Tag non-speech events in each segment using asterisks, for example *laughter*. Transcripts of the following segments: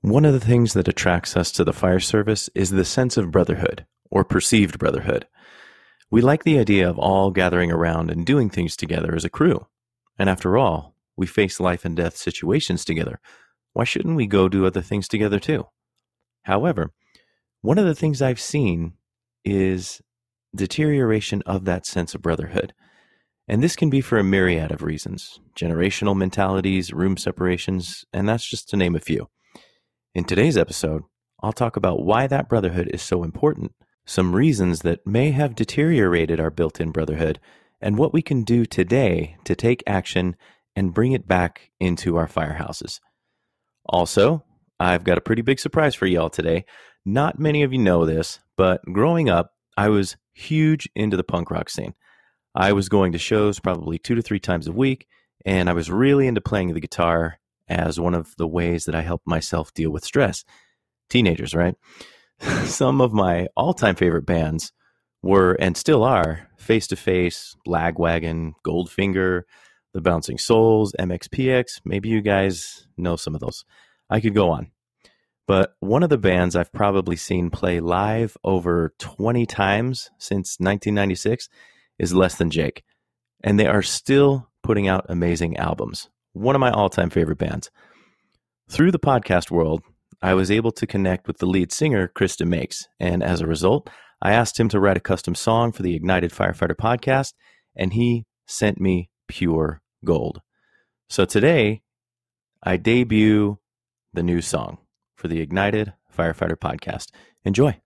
One of the things that attracts us to the fire service is the sense of brotherhood, or perceived brotherhood. We like the idea of all gathering around and doing things together as a crew. And after all, we face life and death situations together. Why shouldn't we go do other things together too? However, one of the things I've seen is deterioration of that sense of brotherhood. And this can be for a myriad of reasons generational mentalities, room separations, and that's just to name a few. In today's episode, I'll talk about why that brotherhood is so important, some reasons that may have deteriorated our built in brotherhood, and what we can do today to take action and bring it back into our firehouses. Also, I've got a pretty big surprise for y'all today. Not many of you know this, but growing up, I was huge into the punk rock scene. I was going to shows probably two to three times a week, and I was really into playing the guitar as one of the ways that I help myself deal with stress. Teenagers, right? *laughs* Some of my all time favorite bands were and still are Face to Face, Lagwagon, Goldfinger, The Bouncing Souls, MXPX. Maybe you guys know some of those. I could go on. But one of the bands I've probably seen play live over 20 times since 1996 is Less Than Jake. And they are still putting out amazing albums one of my all time favorite bands. Through the podcast world, I was able to connect with the lead singer, Chris DeMakes, and as a result, I asked him to write a custom song for the Ignited Firefighter podcast, and he sent me pure gold. So today, I debut the new song for the Ignited Firefighter podcast. Enjoy.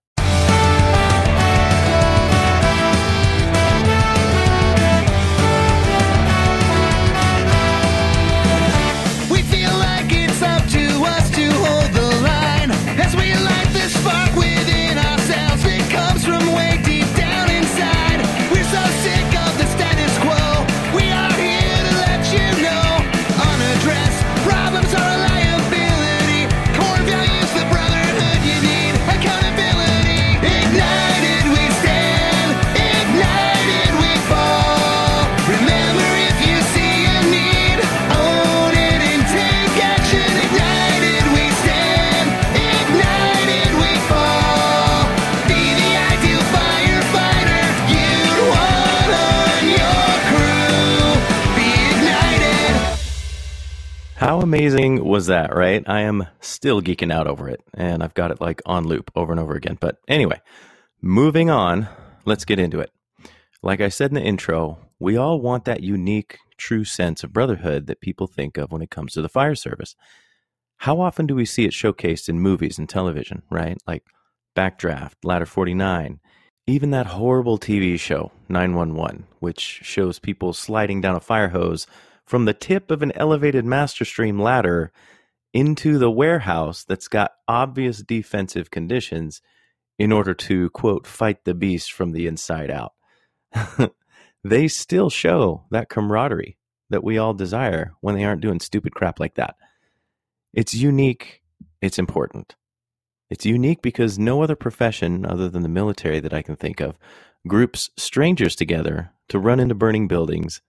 Amazing was that, right? I am still geeking out over it, and I've got it like on loop over and over again. But anyway, moving on, let's get into it. Like I said in the intro, we all want that unique, true sense of brotherhood that people think of when it comes to the fire service. How often do we see it showcased in movies and television, right? Like Backdraft, Ladder 49, even that horrible TV show, 911, which shows people sliding down a fire hose from the tip of an elevated master stream ladder into the warehouse that's got obvious defensive conditions in order to, quote, fight the beast from the inside out. *laughs* they still show that camaraderie that we all desire when they aren't doing stupid crap like that. It's unique, it's important. It's unique because no other profession other than the military that I can think of groups strangers together to run into burning buildings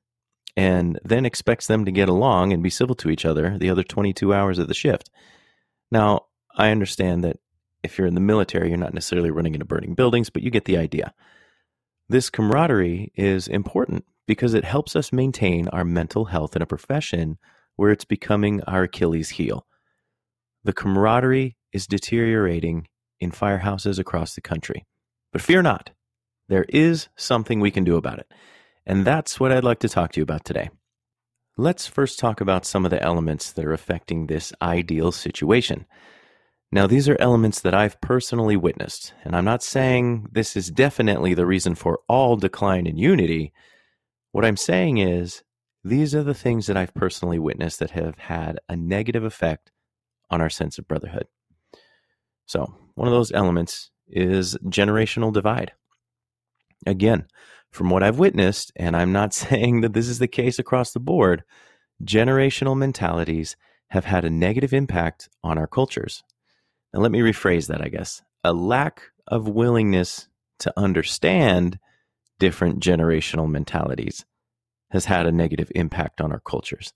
and then expects them to get along and be civil to each other the other 22 hours of the shift. Now, I understand that if you're in the military, you're not necessarily running into burning buildings, but you get the idea. This camaraderie is important because it helps us maintain our mental health in a profession where it's becoming our Achilles heel. The camaraderie is deteriorating in firehouses across the country. But fear not, there is something we can do about it. And that's what I'd like to talk to you about today. Let's first talk about some of the elements that are affecting this ideal situation. Now, these are elements that I've personally witnessed, and I'm not saying this is definitely the reason for all decline in unity. What I'm saying is, these are the things that I've personally witnessed that have had a negative effect on our sense of brotherhood. So, one of those elements is generational divide. Again, from what I've witnessed, and I'm not *laughs* saying that this is the case across the board, generational mentalities have had a negative impact on our cultures. Now, let me rephrase that, I guess. A lack of willingness to understand different generational mentalities has had a negative impact on our cultures.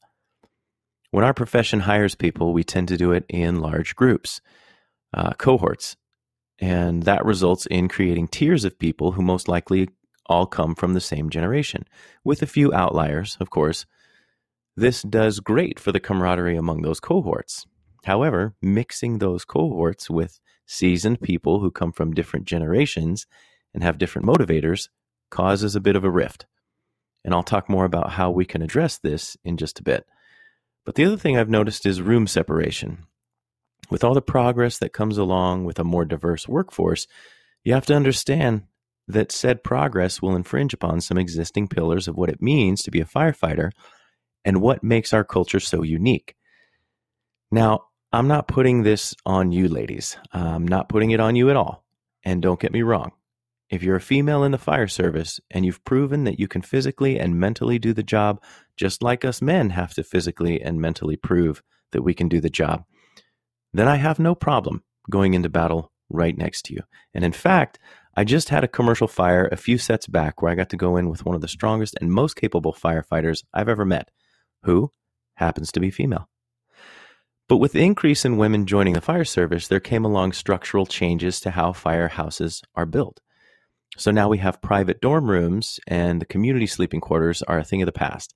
When our profession hires people, we tend to do it in large groups, uh, cohorts, and that results in creating tiers of people who most likely all come from the same generation, with a few outliers, of course. This does great for the camaraderie among those cohorts. However, mixing those cohorts with seasoned people who come from different generations and have different motivators causes a bit of a rift. And I'll talk more about how we can address this in just a bit. But the other thing I've noticed is room separation. With all the progress that comes along with a more diverse workforce, you have to understand that said progress will infringe upon some existing pillars of what it means to be a firefighter and what makes our culture so unique. Now, I'm not putting this on you, ladies. I'm not putting it on you at all. And don't get me wrong. If you're a female in the fire service and you've proven that you can physically and mentally do the job, just like us men have to physically and mentally prove that we can do the job, then I have no problem going into battle right next to you. And in fact, I just had a commercial fire a few sets back where I got to go in with one of the strongest and most capable firefighters I've ever met, who happens to be female. But with the increase in women joining the fire service, there came along structural changes to how firehouses are built. So now we have private dorm rooms and the community sleeping quarters are a thing of the past.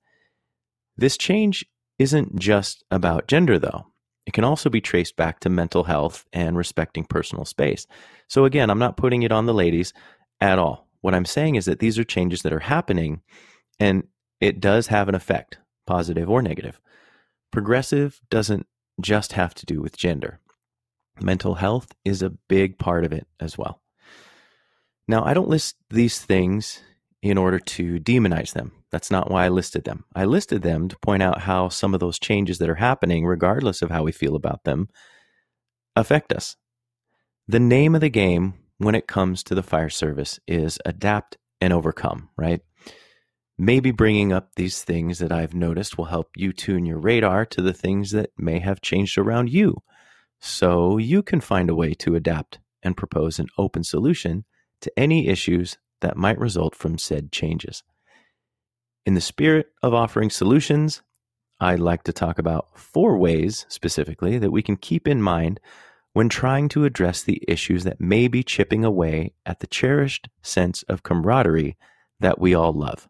This change isn't just about gender, though. It can also be traced back to mental health and respecting personal space. So, again, I'm not putting it on the ladies at all. What I'm saying is that these are changes that are happening and it does have an effect, positive or negative. Progressive doesn't just have to do with gender. Mental health is a big part of it as well. Now, I don't list these things in order to demonize them. That's not why I listed them. I listed them to point out how some of those changes that are happening, regardless of how we feel about them, affect us. The name of the game when it comes to the fire service is adapt and overcome, right? Maybe bringing up these things that I've noticed will help you tune your radar to the things that may have changed around you so you can find a way to adapt and propose an open solution to any issues that might result from said changes. In the spirit of offering solutions, I'd like to talk about four ways specifically that we can keep in mind when trying to address the issues that may be chipping away at the cherished sense of camaraderie that we all love.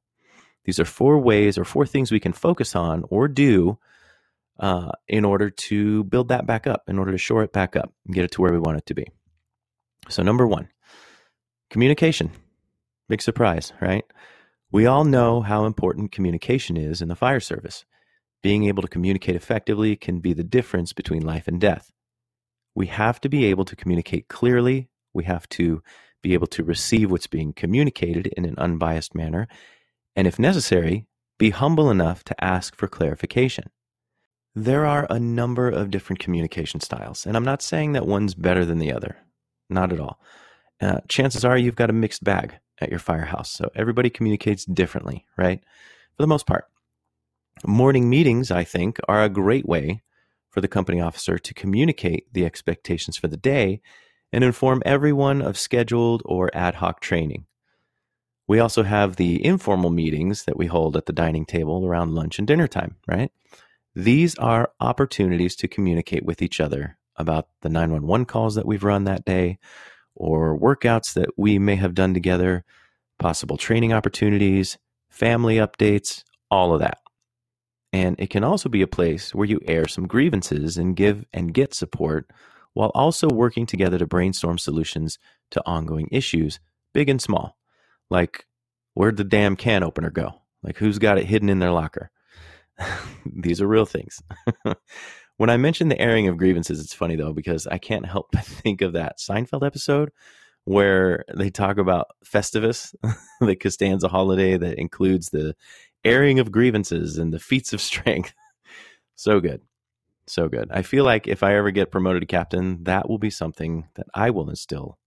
These are four ways or four things we can focus on or do uh, in order to build that back up, in order to shore it back up and get it to where we want it to be. So, number one, communication. Big surprise, right? We all know how important communication is in the fire service. Being able to communicate effectively can be the difference between life and death. We have to be able to communicate clearly. We have to be able to receive what's being communicated in an unbiased manner and if necessary, be humble enough to ask for clarification. There are a number of different communication styles, and I'm not saying that one's better than the other. Not at all. Uh, chances are you've got a mixed bag at your firehouse, so everybody communicates differently, right? For the most part. Morning meetings, I think, are a great way for the company officer to communicate the expectations for the day and inform everyone of scheduled or ad hoc training. We also have the informal meetings that we hold at the dining table around lunch and dinner time, right? These are opportunities to communicate with each other about the 911 calls that we've run that day or workouts that we may have done together, possible training opportunities, family updates, all of that. And it can also be a place where you air some grievances and give and get support while also working together to brainstorm solutions to ongoing issues, big and small. Like, where'd the damn can opener go? Like, who's got it hidden in their locker? *laughs* These are real things. *laughs* when I mention the airing of grievances, it's funny though, because I can't help *laughs* but think of that Seinfeld episode where they talk about Festivus, *laughs* the Costanza holiday that includes the airing of grievances and the feats of strength. *laughs* so good. So good. I feel like if I ever get promoted to captain, that will be something that I will instill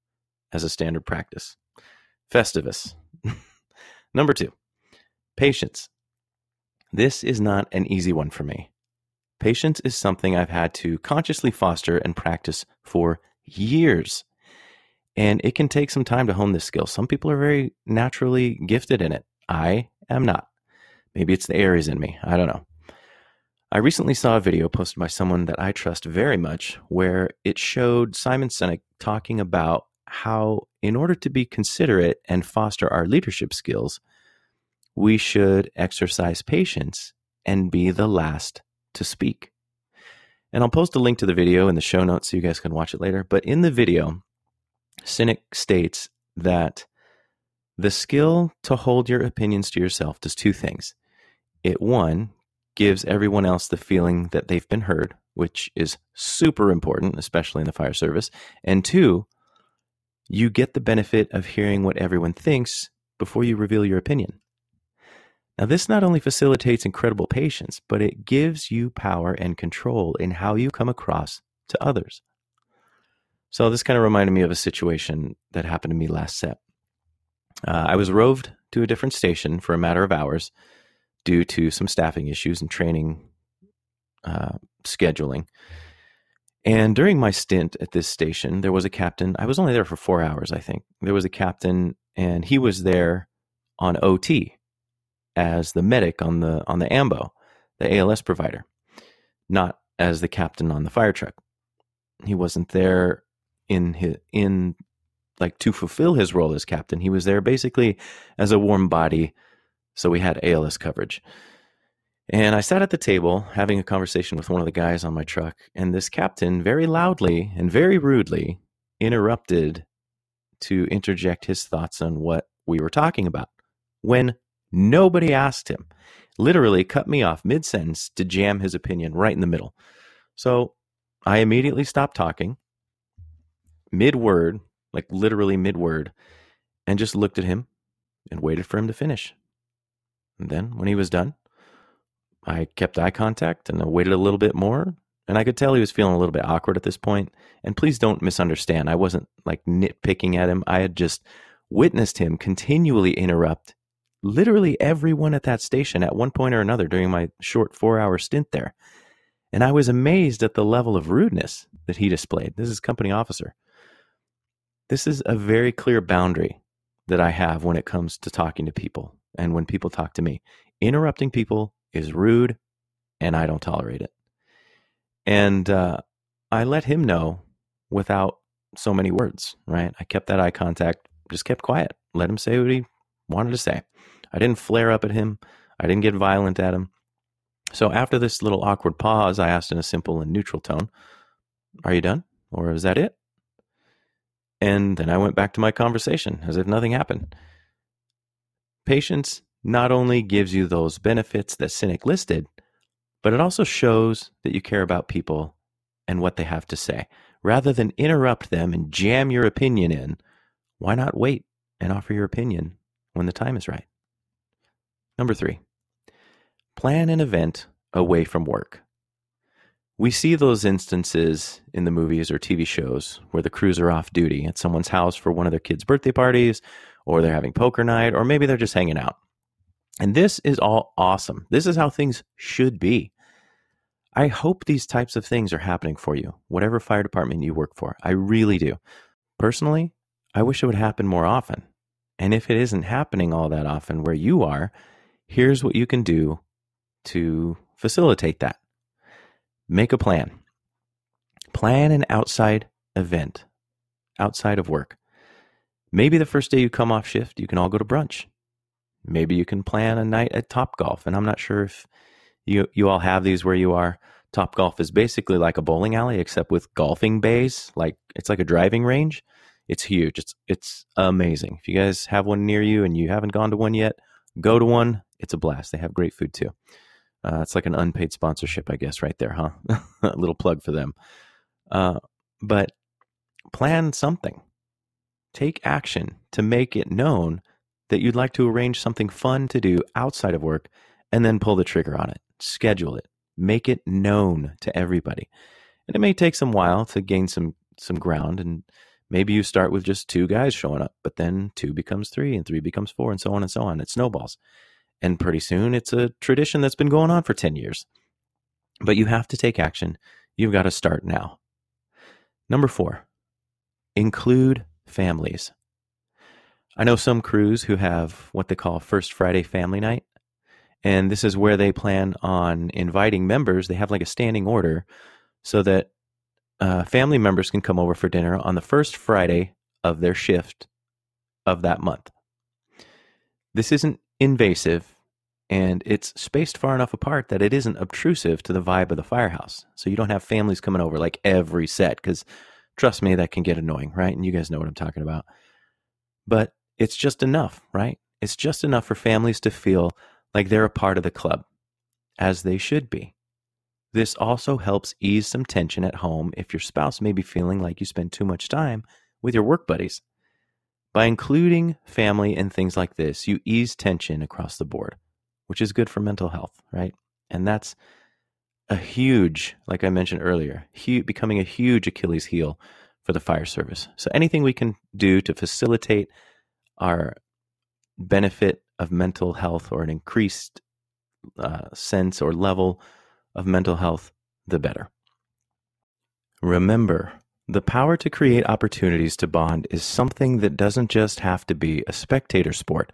as a standard practice. Festivus. *laughs* Number two, patience. This is not an easy one for me. Patience is something I've had to consciously foster and practice for years. And it can take some time to hone this skill. Some people are very naturally gifted in it. I am not. Maybe it's the Aries in me. I don't know. I recently saw a video posted by someone that I trust very much where it showed Simon Sinek talking about how, in order to be considerate and foster our leadership skills, we should exercise patience and be the last to speak. And I'll post a link to the video in the show notes so you guys can watch it later. But in the video, Sinek states that the skill to hold your opinions to yourself does two things. It, one, gives everyone else the feeling that they've been heard, which is super important, especially in the fire service. And two, you get the benefit of hearing what everyone thinks before you reveal your opinion. Now, this not only facilitates incredible patience, but it gives you power and control in how you come across to others. So, this kind of reminded me of a situation that happened to me last set. Uh, I was roved to a different station for a matter of hours due to some staffing issues and training uh, scheduling. And during my stint at this station, there was a captain. I was only there for four hours, I think. There was a captain, and he was there on OT as the medic on the on the AMBO, the ALS provider, not as the captain on the fire truck. He wasn't there in his, in like to fulfill his role as captain. He was there basically as a warm body, so we had ALS coverage. And I sat at the table having a conversation with one of the guys on my truck, and this captain very loudly and very rudely interrupted to interject his thoughts on what we were talking about when Nobody asked him. Literally cut me off mid sentence to jam his opinion right in the middle. So I immediately stopped talking, mid word, like literally mid word, and just looked at him and waited for him to finish. And then when he was done, I kept eye contact and I waited a little bit more. And I could tell he was feeling a little bit awkward at this point. And please don't misunderstand. I wasn't like nitpicking at him. I had just witnessed him continually interrupt literally everyone at that station at one point or another during my short four hour stint there. And I was amazed at the level of rudeness that he displayed. This is company officer. This is a very clear boundary that I have when it comes to talking to people and when people talk to me. Interrupting people is rude and I don't tolerate it. And uh, I let him know without so many words, right? I kept that eye contact, just kept quiet, let him say what he wanted to say. I didn't flare up at him. I didn't get violent at him. So after this little awkward pause, I asked in a simple and neutral tone, Are you done? Or is that it? And then I went back to my conversation as if nothing happened. Patience not only gives you those benefits that Sinek listed, but it also shows that you care about people and what they have to say. Rather than interrupt them and jam your opinion in, why not wait and offer your opinion when the time is right? Number three, plan an event away from work. We see those instances in the movies or TV shows where the crews are off duty at someone's house for one of their kids' birthday parties, or they're having poker night, or maybe they're just hanging out. And this is all awesome. This is how things should be. I hope these types of things are happening for you, whatever fire department you work for. I really do. Personally, I wish it would happen more often. And if it isn't happening all that often where you are, Here's what you can do to facilitate that make a plan. Plan an outside event outside of work. Maybe the first day you come off shift, you can all go to brunch. Maybe you can plan a night at Top Golf. And I'm not sure if you, you all have these where you are. Top Golf is basically like a bowling alley, except with golfing bays. Like it's like a driving range. It's huge. It's it's amazing. If you guys have one near you and you haven't gone to one yet, go to one it's a blast. They have great food too. Uh, it's like an unpaid sponsorship, I guess, right there, huh? *laughs* a little plug for them. Uh, but plan something. Take action to make it known that you'd like to arrange something fun to do outside of work and then pull the trigger on it. Schedule it. Make it known to everybody. And it may take some while to gain some some ground and maybe you start with just two guys showing up, but then two becomes three and three becomes four and so on and so on. It snowballs. And pretty soon it's a tradition that's been going on for 10 years. But you have to take action. You've got to start now. Number four, include families. I know some crews who have what they call First Friday Family Night. And this is where they plan on inviting members. They have like a standing order so that uh, family members can come over for dinner on the first Friday of their shift of that month. This isn't invasive and it's spaced far enough apart that it isn't obtrusive to the vibe of the firehouse. So you don't have families coming over like every set because trust me, that can get annoying, right? And you guys know what I'm talking about. But it's just enough, right? It's just enough for families to feel like they're a part of the club, as they should be. This also helps ease some tension at home if your spouse may be feeling like you spend too much time with your work buddies. By including family in things like this, you ease tension across the board which is good for mental health, right? And that's a huge, like I mentioned earlier, huge, becoming a huge Achilles heel for the fire service. So anything we can do to facilitate our benefit of mental health or an increased uh, sense or level of mental health, the better. Remember, the power to create opportunities to bond is something that doesn't just have to be a spectator sport.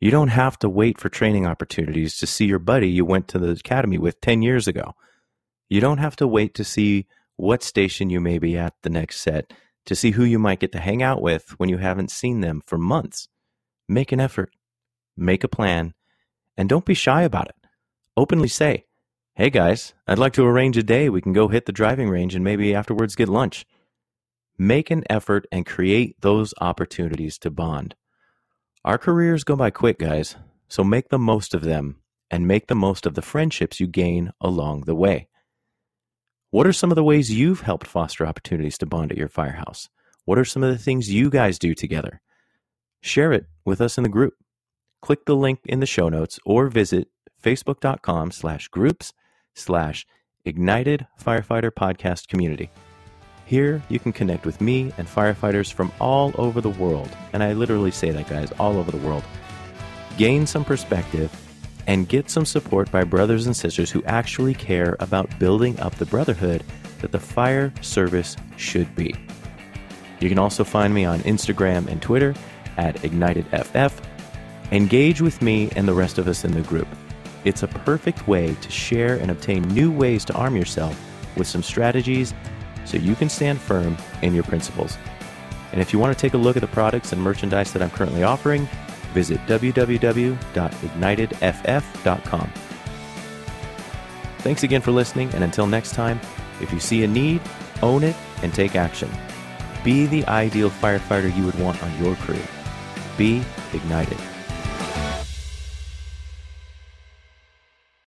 You don't have to wait for training opportunities to see your buddy you went to the academy with 10 years ago. You don't have to wait to see what station you may be at the next set to see who you might get to hang out with when you haven't seen them for months. Make an effort, make a plan, and don't be shy about it. Openly say, Hey guys, I'd like to arrange a day we can go hit the driving range and maybe afterwards get lunch. Make an effort and create those opportunities to bond. Our careers go by quick, guys, so make the most of them and make the most of the friendships you gain along the way. What are some of the ways you've helped foster opportunities to bond at your firehouse? What are some of the things you guys do together? Share it with us in the group. Click the link in the show notes or visit facebook.com slash groups slash ignited firefighter podcast community. Here, you can connect with me and firefighters from all over the world. And I literally say that, guys, all over the world. Gain some perspective and get some support by brothers and sisters who actually care about building up the brotherhood that the fire service should be. You can also find me on Instagram and Twitter at IgnitedFF. Engage with me and the rest of us in the group. It's a perfect way to share and obtain new ways to arm yourself with some strategies so you can stand firm in your principles. And if you want to take a look at the products and merchandise that I'm currently offering, visit www.ignitedff.com. Thanks again for listening, and until next time, if you see a need, own it and take action. Be the ideal firefighter you would want on your crew. Be ignited.